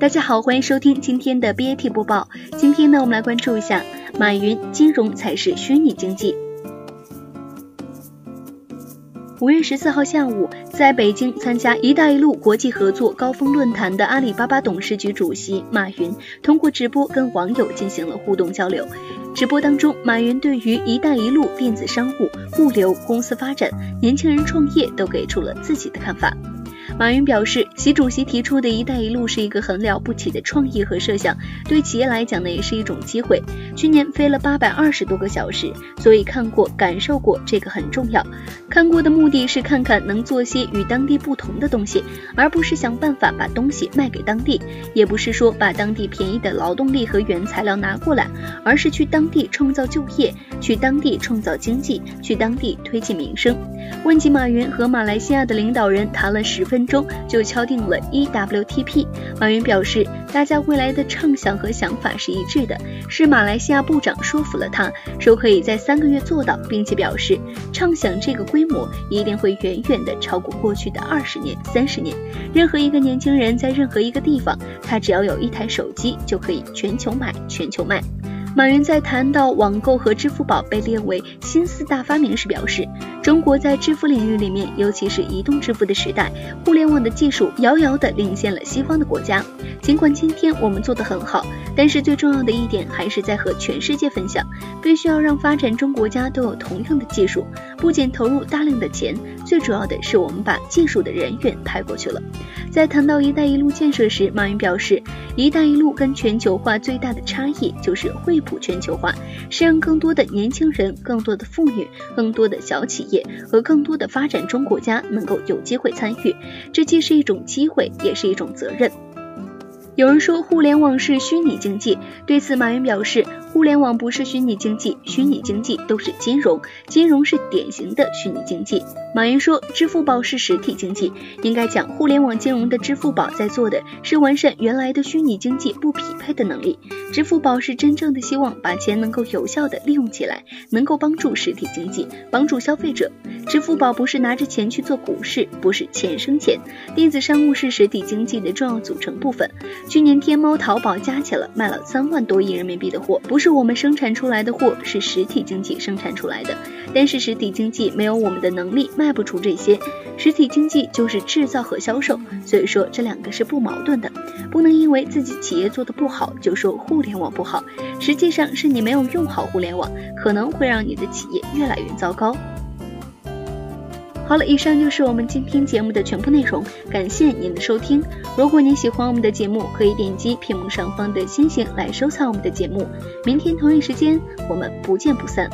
大家好，欢迎收听今天的 BAT 播报。今天呢，我们来关注一下马云：金融才是虚拟经济。五月十四号下午，在北京参加“一带一路”国际合作高峰论坛的阿里巴巴董事局主席马云，通过直播跟网友进行了互动交流。直播当中，马云对于“一带一路”电子商务、物流、公司发展、年轻人创业都给出了自己的看法。马云表示，习主席提出的一带一路是一个很了不起的创意和设想，对企业来讲呢，也是一种机会。去年飞了八百二十多个小时，所以看过、感受过，这个很重要。看过的目的是看看能做些与当地不同的东西，而不是想办法把东西卖给当地，也不是说把当地便宜的劳动力和原材料拿过来，而是去当地创造就业，去当地创造经济，去当地推进民生。问及马云和马来西亚的领导人谈了十分钟，就敲定了 EWTP。马云表示，大家未来的畅想和想法是一致的，是马来西亚部长说服了他，说可以在三个月做到，并且表示畅想这个规模一定会远远的超过过去的二十年、三十年。任何一个年轻人在任何一个地方，他只要有一台手机，就可以全球买、全球卖。马云在谈到网购和支付宝被列为新四大发明时表示，中国在支付领域里面，尤其是移动支付的时代，互联网的技术遥遥的领先了西方的国家。尽管今天我们做得很好，但是最重要的一点还是在和全世界分享，必须要让发展中国家都有同样的技术，不仅投入大量的钱，最主要的是我们把技术的人员派过去了。在谈到“一带一路”建设时，马云表示，“一带一路”跟全球化最大的差异就是惠。普全球化是让更多的年轻人、更多的妇女、更多的小企业和更多的发展中国家能够有机会参与，这既是一种机会，也是一种责任。有人说互联网是虚拟经济，对此马云表示。互联网不是虚拟经济，虚拟经济都是金融，金融是典型的虚拟经济。马云说，支付宝是实体经济，应该讲互联网金融的支付宝在做的是完善原来的虚拟经济不匹配的能力。支付宝是真正的希望把钱能够有效的利用起来，能够帮助实体经济，帮助消费者。支付宝不是拿着钱去做股市，不是钱生钱。电子商务是实体经济的重要组成部分。去年天猫、淘宝加起来卖了三万多亿人民币的货，不是我们生产出来的货，是实体经济生产出来的。但是实体经济没有我们的能力，卖不出这些。实体经济就是制造和销售，所以说这两个是不矛盾的。不能因为自己企业做的不好，就说互联网不好。实际上是你没有用好互联网，可能会让你的企业越来越糟糕。好了，以上就是我们今天节目的全部内容，感谢您的收听。如果您喜欢我们的节目，可以点击屏幕上方的星星来收藏我们的节目。明天同一时间，我们不见不散。